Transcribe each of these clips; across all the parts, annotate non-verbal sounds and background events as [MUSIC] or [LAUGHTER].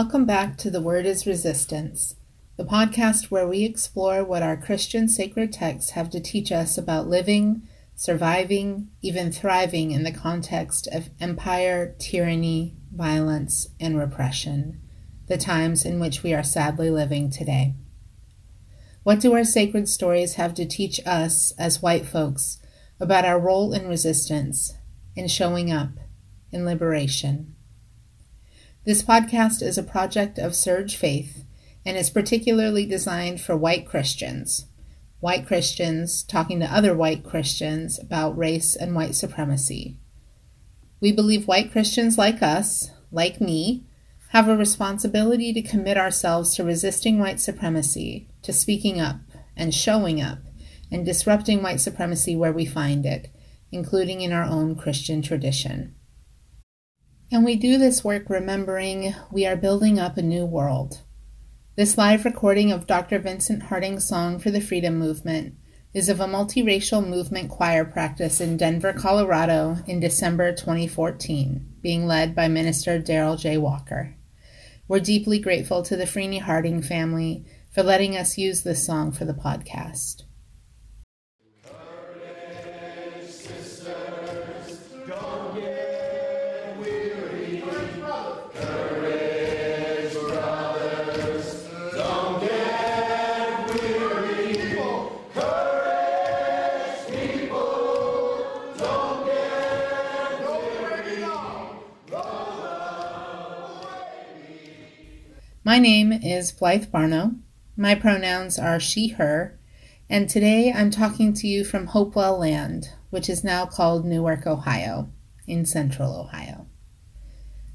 Welcome back to The Word is Resistance, the podcast where we explore what our Christian sacred texts have to teach us about living, surviving, even thriving in the context of empire, tyranny, violence, and repression, the times in which we are sadly living today. What do our sacred stories have to teach us as white folks about our role in resistance, in showing up, in liberation? This podcast is a project of SURJ Faith and is particularly designed for white Christians. White Christians talking to other white Christians about race and white supremacy. We believe white Christians like us, like me, have a responsibility to commit ourselves to resisting white supremacy, to speaking up and showing up and disrupting white supremacy where we find it, including in our own Christian tradition. And we do this work remembering we are building up a new world. This live recording of Dr. Vincent Harding's song for the Freedom Movement is of a multiracial movement choir practice in Denver, Colorado in December 2014, being led by Minister Daryl J. Walker. We're deeply grateful to the Freeney Harding family for letting us use this song for the podcast. My name is Blyth Barnow. My pronouns are she, her, and today I'm talking to you from Hopewell Land, which is now called Newark, Ohio, in central Ohio.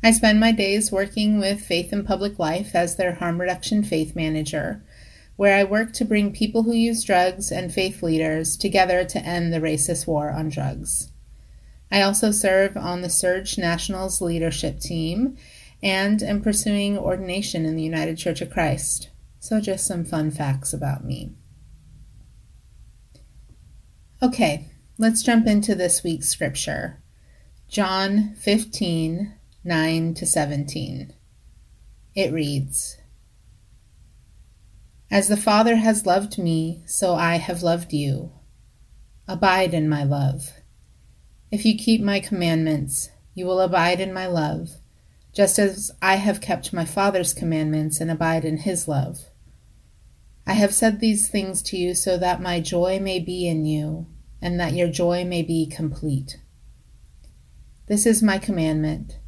I spend my days working with Faith in Public Life as their harm reduction faith manager, where I work to bring people who use drugs and faith leaders together to end the racist war on drugs. I also serve on the SURJ Nationals leadership team and am pursuing ordination in the United Church of Christ. So, just some fun facts about me. Okay, let's jump into this week's scripture John 15 9 to 17. It reads As the Father has loved me, so I have loved you. Abide in my love. If you keep my commandments, you will abide in my love just as I have kept my Father's commandments and abide in his love. I have said these things to you so that my joy may be in you, and that your joy may be complete. This is my commandment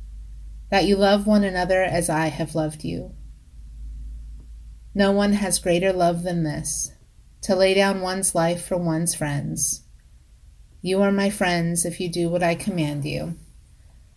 that you love one another as I have loved you. No one has greater love than this to lay down one's life for one's friends. You are my friends if you do what I command you.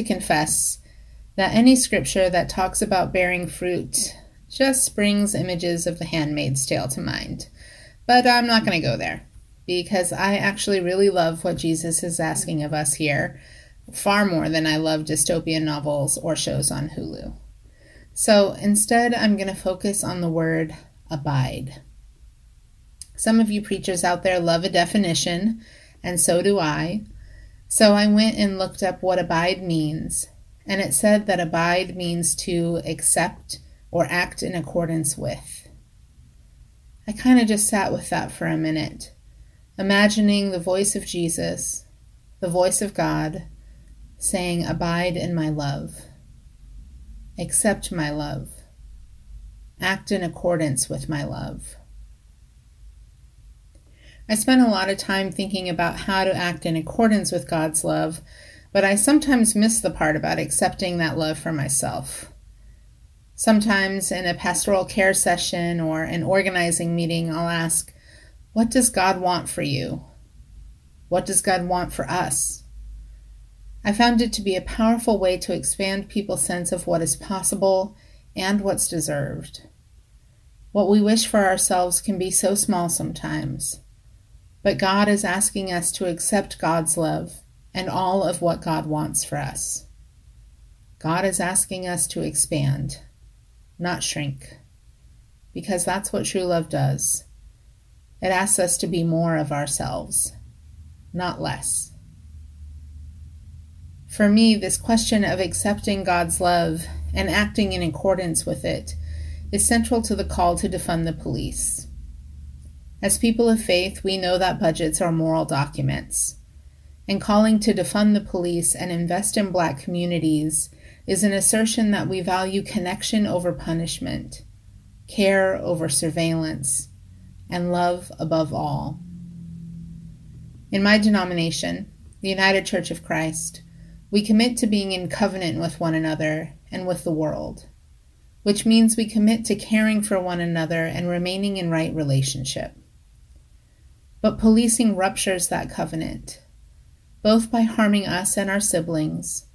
To confess that any scripture that talks about bearing fruit just brings images of the handmaid's tale to mind. But I'm not going to go there because I actually really love what Jesus is asking of us here, far more than I love dystopian novels or shows on Hulu. So instead, I'm going to focus on the word abide. Some of you preachers out there love a definition, and so do I. So I went and looked up what abide means, and it said that abide means to accept or act in accordance with. I kind of just sat with that for a minute, imagining the voice of Jesus, the voice of God, saying, Abide in my love, accept my love, act in accordance with my love, I spend a lot of time thinking about how to act in accordance with God's love, but I sometimes miss the part about accepting that love for myself. Sometimes in a pastoral care session or an organizing meeting, I'll ask, What does God want for you? What does God want for us? I found it to be a powerful way to expand people's sense of what is possible and what's deserved. What we wish for ourselves can be so small sometimes, but God is asking us to accept God's love and all of what God wants for us. God is asking us to expand, not shrink, because that's what true love does. It asks us to be more of ourselves, not less. For me, this question of accepting God's love and acting in accordance with it is central to the call to defund the police. As people of faith, we know that budgets are moral documents, and calling to defund the police and invest in black communities is an assertion that we value connection over punishment, care over surveillance, and love above all. In my denomination, the United Church of Christ, we commit to being in covenant with one another and with the world, which means we commit to caring for one another and remaining in right relationship. But policing ruptures that covenant, both by harming us and our siblings,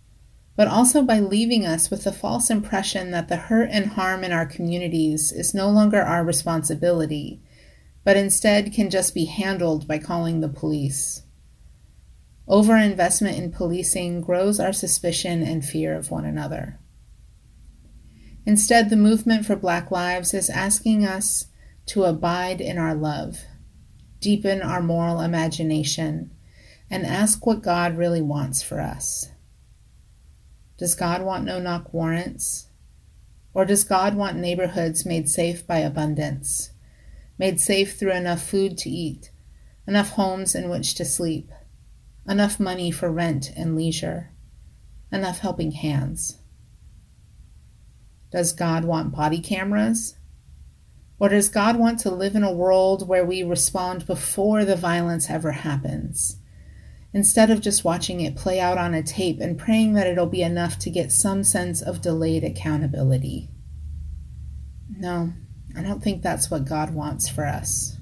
but also by leaving us with the false impression that the hurt and harm in our communities is no longer our responsibility, but instead can just be handled by calling the police. Overinvestment in policing grows our suspicion and fear of one another. Instead, the movement for Black Lives is asking us to abide in our love, deepen our moral imagination, and ask what God really wants for us. Does God want no knock warrants? Or does God want neighborhoods made safe by abundance, made safe through enough food to eat, enough homes in which to sleep? enough money for rent and leisure, enough helping hands. Does God want body cameras? Or does God want to live in a world where we respond before the violence ever happens, instead of just watching it play out on a tape and praying that it'll be enough to get some sense of delayed accountability? No, I don't think that's what God wants for us.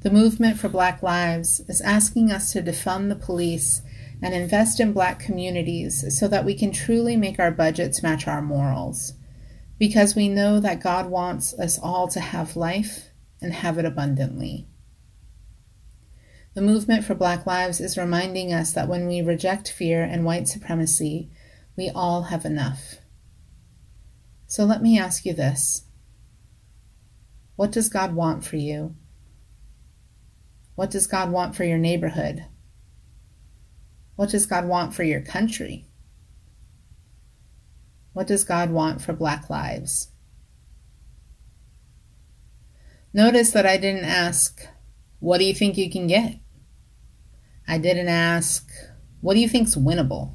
The movement for Black Lives is asking us to defund the police and invest in Black communities so that we can truly make our budgets match our morals. Because we know that God wants us all to have life and have it abundantly. The movement for Black Lives is reminding us that when we reject fear and white supremacy, we all have enough. So let me ask you this What does God want for you? What does God want for your neighborhood? What does God want for your country? What does God want for Black lives? Notice that I didn't ask, What do you think you can get? I didn't ask, What do you think's winnable?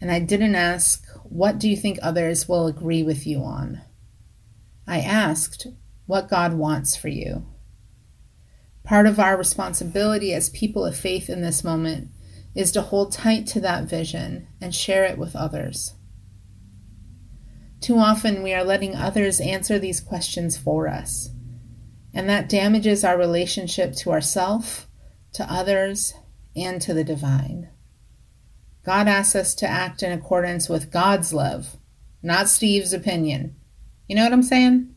And I didn't ask, What do you think others will agree with you on? I asked, What God wants for you. Part of our responsibility as people of faith in this moment is to hold tight to that vision and share it with others. Too often, we are letting others answer these questions for us, and that damages our relationship to ourself, to others, and to the divine. God asks us to act in accordance with God's love, not Steve's opinion. You know what I'm saying?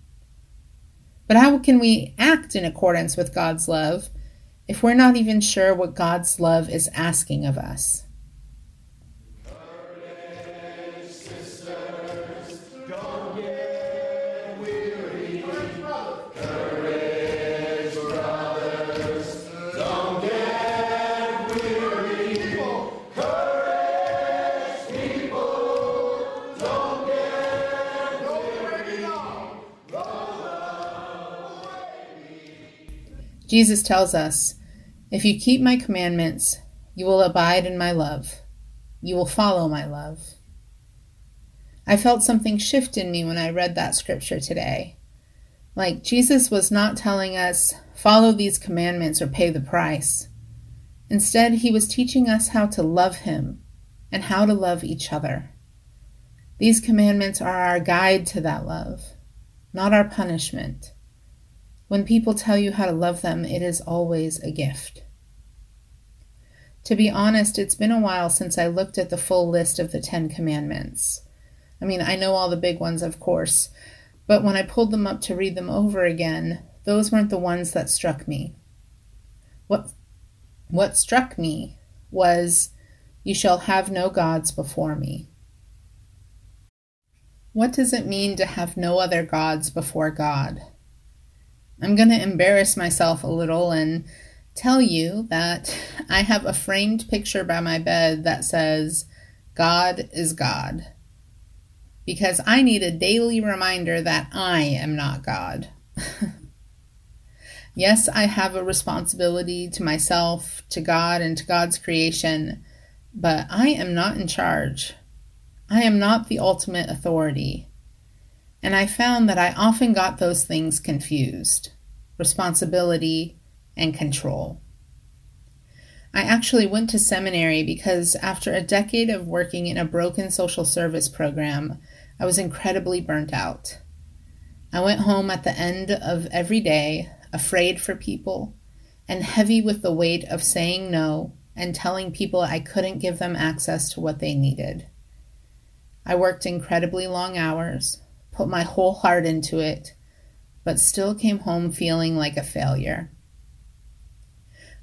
But how can we act in accordance with God's love if we're not even sure what God's love is asking of us? Jesus tells us, If you keep my commandments, you will abide in my love. You will follow my love. I felt something shift in me when I read that scripture today. Like, Jesus was not telling us, follow these commandments or pay the price. Instead, he was teaching us how to love him and how to love each other. These commandments are our guide to that love, not our punishment. When people tell you how to love them, it is always a gift. To be honest, it's been a while since I looked at the full list of the Ten Commandments. I mean, I know all the big ones, of course, but when I pulled them up to read them over again, those weren't the ones that struck me. What, what struck me was, You shall have no gods before me. What does it mean to have no other gods before God? I'm going to embarrass myself a little and tell you that [LAUGHS] I have a framed picture by my bed that says, God is God. Because I need a daily reminder that I am not God. [LAUGHS] yes, I have a responsibility to myself, to God, and to God's creation, but I am not in charge. I am not the ultimate authority. And I found that I often got those things confused responsibility and control. I actually went to seminary because after a decade of working in a broken social service program, I was incredibly burnt out. I went home at the end of every day, afraid for people, and heavy with the weight of saying no and telling people I couldn't give them access to what they needed. I worked incredibly long hours, put my whole heart into it, but still came home feeling like a failure.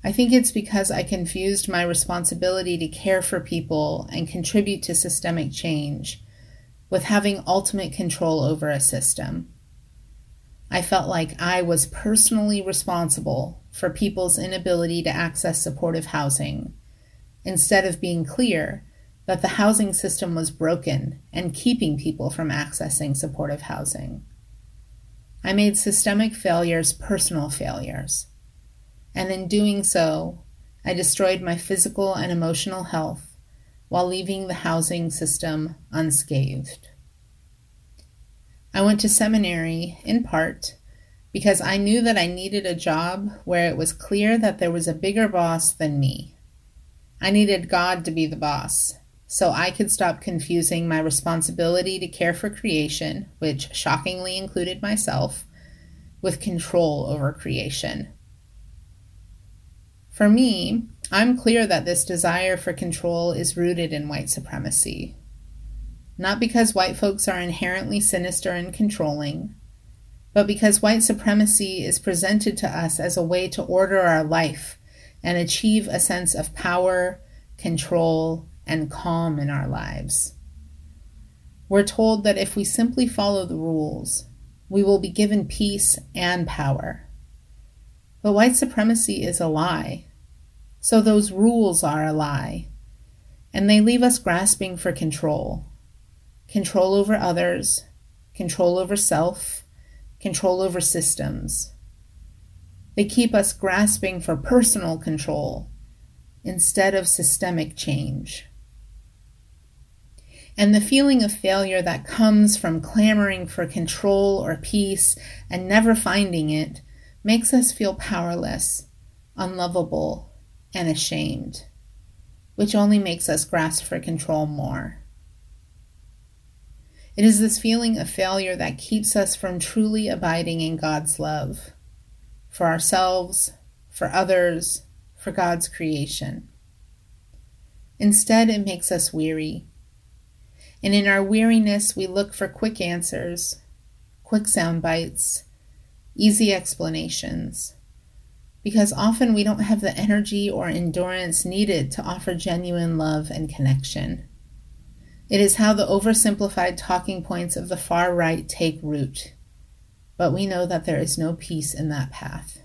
I think it's because I confused my responsibility to care for people and contribute to systemic change with having ultimate control over a system. I felt like I was personally responsible for people's inability to access supportive housing, instead of being clear that the housing system was broken and keeping people from accessing supportive housing. I made systemic failures personal failures, and in doing so, I destroyed my physical and emotional health while leaving the housing system unscathed. I went to seminary in part because I knew that I needed a job where it was clear that there was a bigger boss than me. I needed God to be the boss so I could stop confusing my responsibility to care for creation, which shockingly included myself, with control over creation. For me, I'm clear that this desire for control is rooted in white supremacy. Not because white folks are inherently sinister and controlling, but because white supremacy is presented to us as a way to order our life and achieve a sense of power, control, and calm in our lives. We're told that if we simply follow the rules, we will be given peace and power. But white supremacy is a lie. So those rules are a lie. And they leave us grasping for control control over others, control over self, control over systems. They keep us grasping for personal control instead of systemic change and the feeling of failure that comes from clamoring for control or peace and never finding it makes us feel powerless, unlovable, and ashamed, which only makes us grasp for control more. It is this feeling of failure that keeps us from truly abiding in God's love for ourselves, for others, for God's creation. Instead, it makes us weary and in our weariness, we look for quick answers, quick sound bites, easy explanations. Because often we don't have the energy or endurance needed to offer genuine love and connection. It is how the oversimplified talking points of the far right take root. But we know that there is no peace in that path.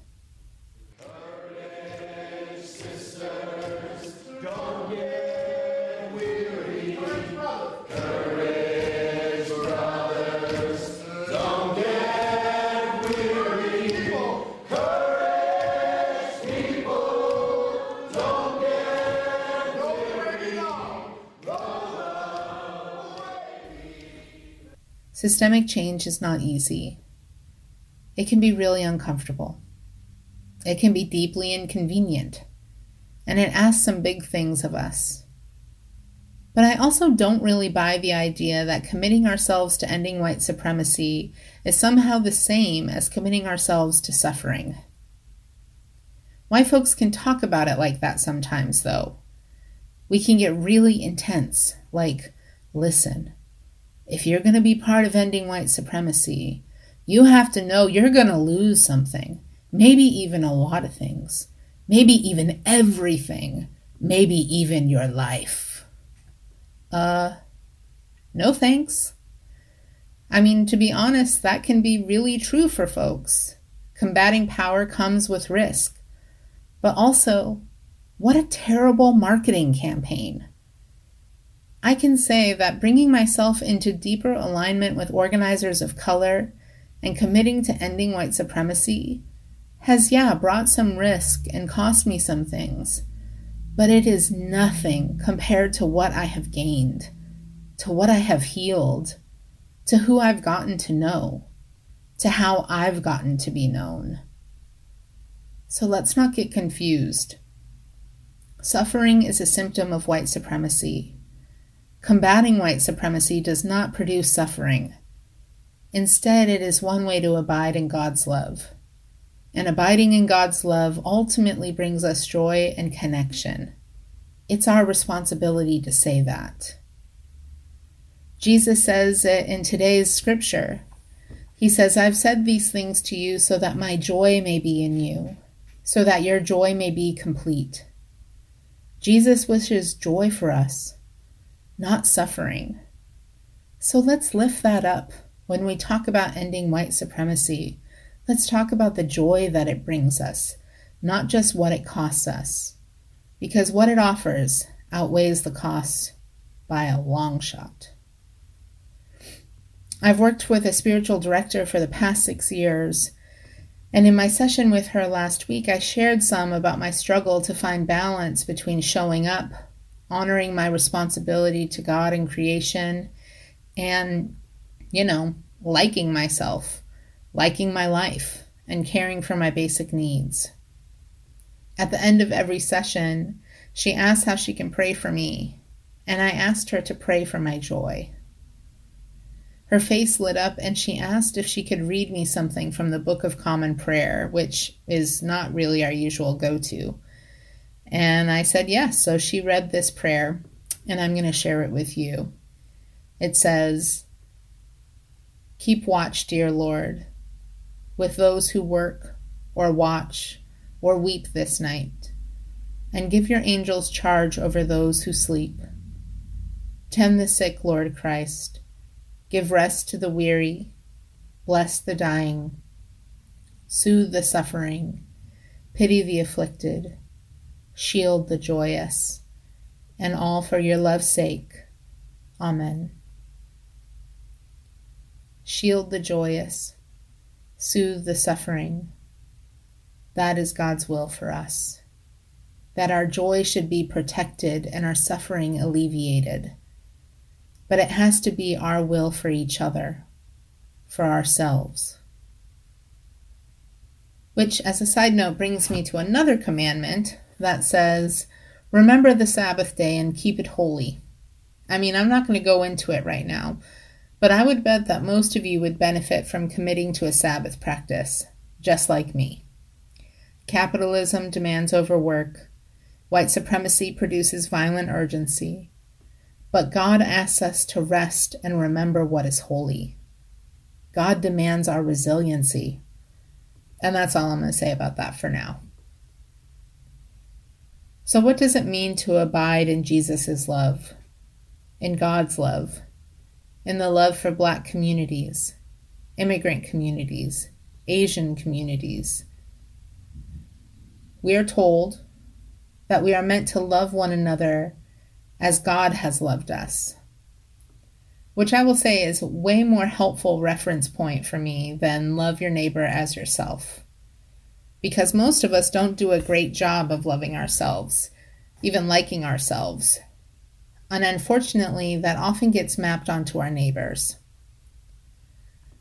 Systemic change is not easy. it can be really uncomfortable. It can be deeply inconvenient, and it asks some big things of us. But I also don't really buy the idea that committing ourselves to ending white supremacy is somehow the same as committing ourselves to suffering. White folks can talk about it like that sometimes, though. We can get really intense, like, listen, if you're going to be part of ending white supremacy, you have to know you're going to lose something, maybe even a lot of things, maybe even everything, maybe even your life. Uh, no thanks. I mean, to be honest, that can be really true for folks. Combating power comes with risk. But also, what a terrible marketing campaign. I can say that bringing myself into deeper alignment with organizers of color and committing to ending white supremacy has, yeah, brought some risk and cost me some things, but it is nothing compared to what I have gained, to what I have healed, to who I've gotten to know, to how I've gotten to be known. So let's not get confused. Suffering is a symptom of white supremacy. Combating white supremacy does not produce suffering. Instead, it is one way to abide in God's love. And abiding in God's love ultimately brings us joy and connection. It's our responsibility to say that. Jesus says it in today's scripture. He says, I've said these things to you so that my joy may be in you, so that your joy may be complete. Jesus wishes joy for us not suffering. So let's lift that up when we talk about ending white supremacy. Let's talk about the joy that it brings us, not just what it costs us. Because what it offers outweighs the cost by a long shot. I've worked with a spiritual director for the past six years, and in my session with her last week, I shared some about my struggle to find balance between showing up honoring my responsibility to God and creation, and, you know, liking myself, liking my life, and caring for my basic needs. At the end of every session, she asked how she can pray for me, and I asked her to pray for my joy. Her face lit up and she asked if she could read me something from the Book of Common Prayer, which is not really our usual go to. And I said yes. So she read this prayer, and I'm going to share it with you. It says, Keep watch, dear Lord, with those who work or watch or weep this night, and give your angels charge over those who sleep. Tend the sick, Lord Christ. Give rest to the weary. Bless the dying. Soothe the suffering. Pity the afflicted shield the joyous, and all for your love's sake. Amen. Shield the joyous, soothe the suffering. That is God's will for us. That our joy should be protected and our suffering alleviated. But it has to be our will for each other, for ourselves. Which, as a side note, brings me to another commandment that says, Remember the Sabbath day and keep it holy. I mean, I'm not going to go into it right now, but I would bet that most of you would benefit from committing to a Sabbath practice, just like me. Capitalism demands overwork. White supremacy produces violent urgency. But God asks us to rest and remember what is holy. God demands our resiliency. And that's all I'm going to say about that for now. So, what does it mean to abide in Jesus' love, in God's love, in the love for Black communities, immigrant communities, Asian communities? We are told that we are meant to love one another as God has loved us, which I will say is way more helpful reference point for me than love your neighbor as yourself because most of us don't do a great job of loving ourselves, even liking ourselves. And unfortunately, that often gets mapped onto our neighbors.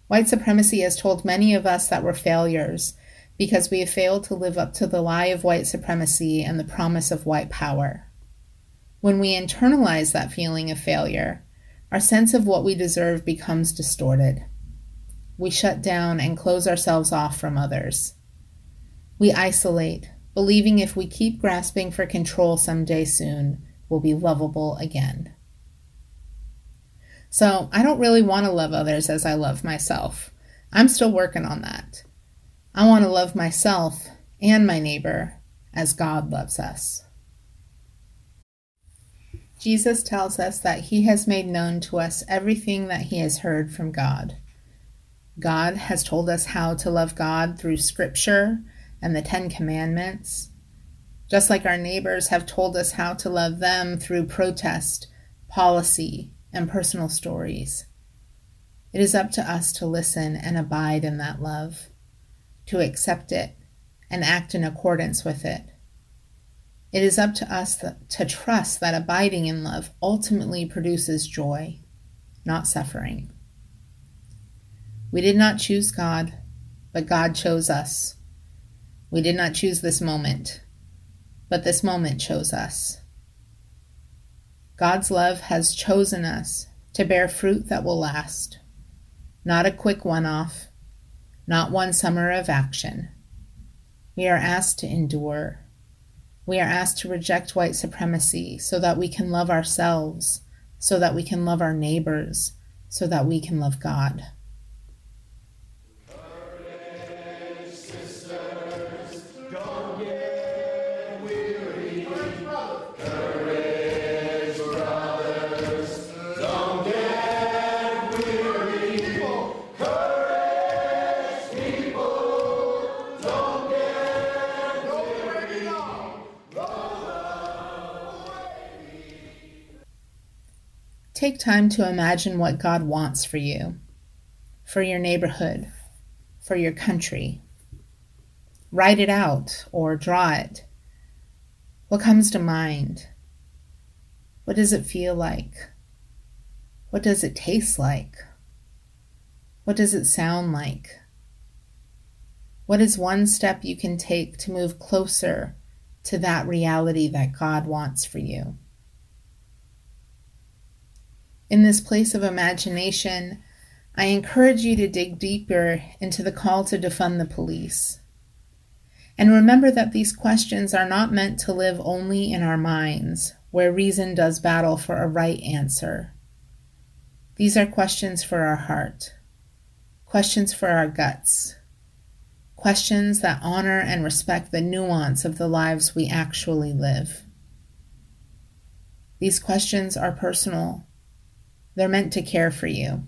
White supremacy has told many of us that we're failures because we have failed to live up to the lie of white supremacy and the promise of white power. When we internalize that feeling of failure, our sense of what we deserve becomes distorted. We shut down and close ourselves off from others. We isolate, believing if we keep grasping for control someday soon, we'll be lovable again. So I don't really want to love others as I love myself. I'm still working on that. I want to love myself and my neighbor as God loves us. Jesus tells us that he has made known to us everything that he has heard from God. God has told us how to love God through Scripture and the Ten Commandments, just like our neighbors have told us how to love them through protest, policy, and personal stories. It is up to us to listen and abide in that love, to accept it and act in accordance with it. It is up to us to trust that abiding in love ultimately produces joy, not suffering. We did not choose God, but God chose us. We did not choose this moment, but this moment chose us. God's love has chosen us to bear fruit that will last, not a quick one off, not one summer of action. We are asked to endure. We are asked to reject white supremacy so that we can love ourselves, so that we can love our neighbors, so that we can love God. Take time to imagine what God wants for you, for your neighborhood, for your country. Write it out or draw it. What comes to mind? What does it feel like? What does it taste like? What does it sound like? What is one step you can take to move closer to that reality that God wants for you? In this place of imagination, I encourage you to dig deeper into the call to defund the police. And remember that these questions are not meant to live only in our minds, where reason does battle for a right answer. These are questions for our heart, questions for our guts, questions that honor and respect the nuance of the lives we actually live. These questions are personal they're meant to care for you.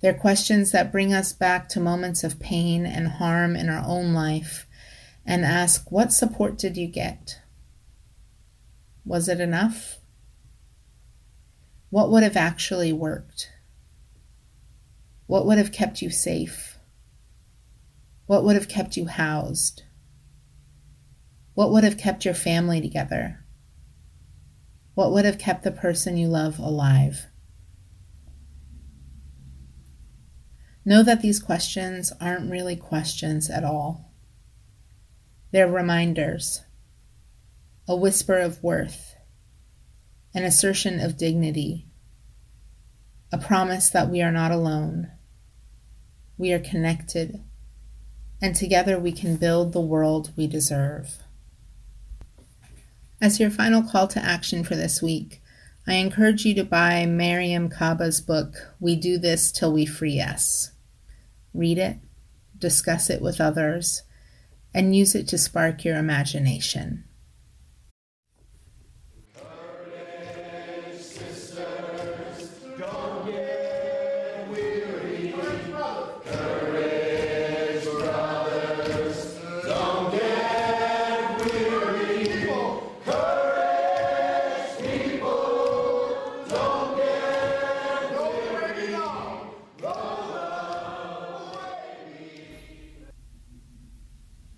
They're questions that bring us back to moments of pain and harm in our own life and ask, What support did you get? Was it enough? What would have actually worked? What would have kept you safe? What would have kept you housed? What would have kept your family together? What would have kept the person you love alive? Know that these questions aren't really questions at all. They're reminders, a whisper of worth, an assertion of dignity, a promise that we are not alone. We are connected, and together we can build the world we deserve. As your final call to action for this week, I encourage you to buy Mariame Kaba's book, We Do This Till We Free Us. Read it, discuss it with others, and use it to spark your imagination.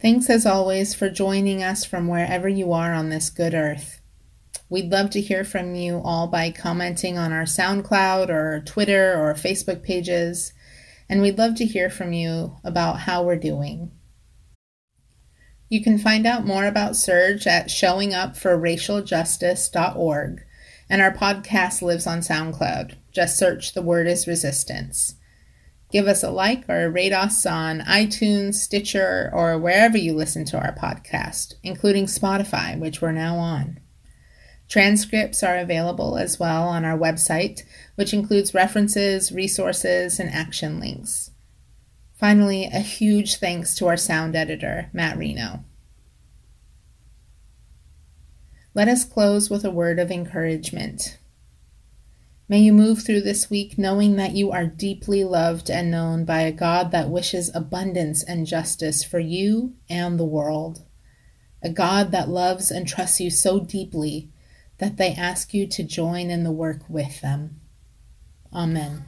Thanks as always for joining us from wherever you are on this good earth. We'd love to hear from you all by commenting on our SoundCloud or Twitter or Facebook pages. and we'd love to hear from you about how we're doing. You can find out more about SURJ at showingupforracialjustice.org, and our podcast lives on SoundCloud. Just search The Word is Resistance. Give us a like or rate us on iTunes, Stitcher, or wherever you listen to our podcast, including Spotify, which we're now on. Transcripts are available as well on our website, which includes references, resources, and action links. Finally, a huge thanks to our sound editor, Matt Reno. Let us close with a word of encouragement. May you move through this week knowing that you are deeply loved and known by a God that wishes abundance and justice for you and the world. A God that loves and trusts you so deeply that they ask you to join in the work with them. Amen.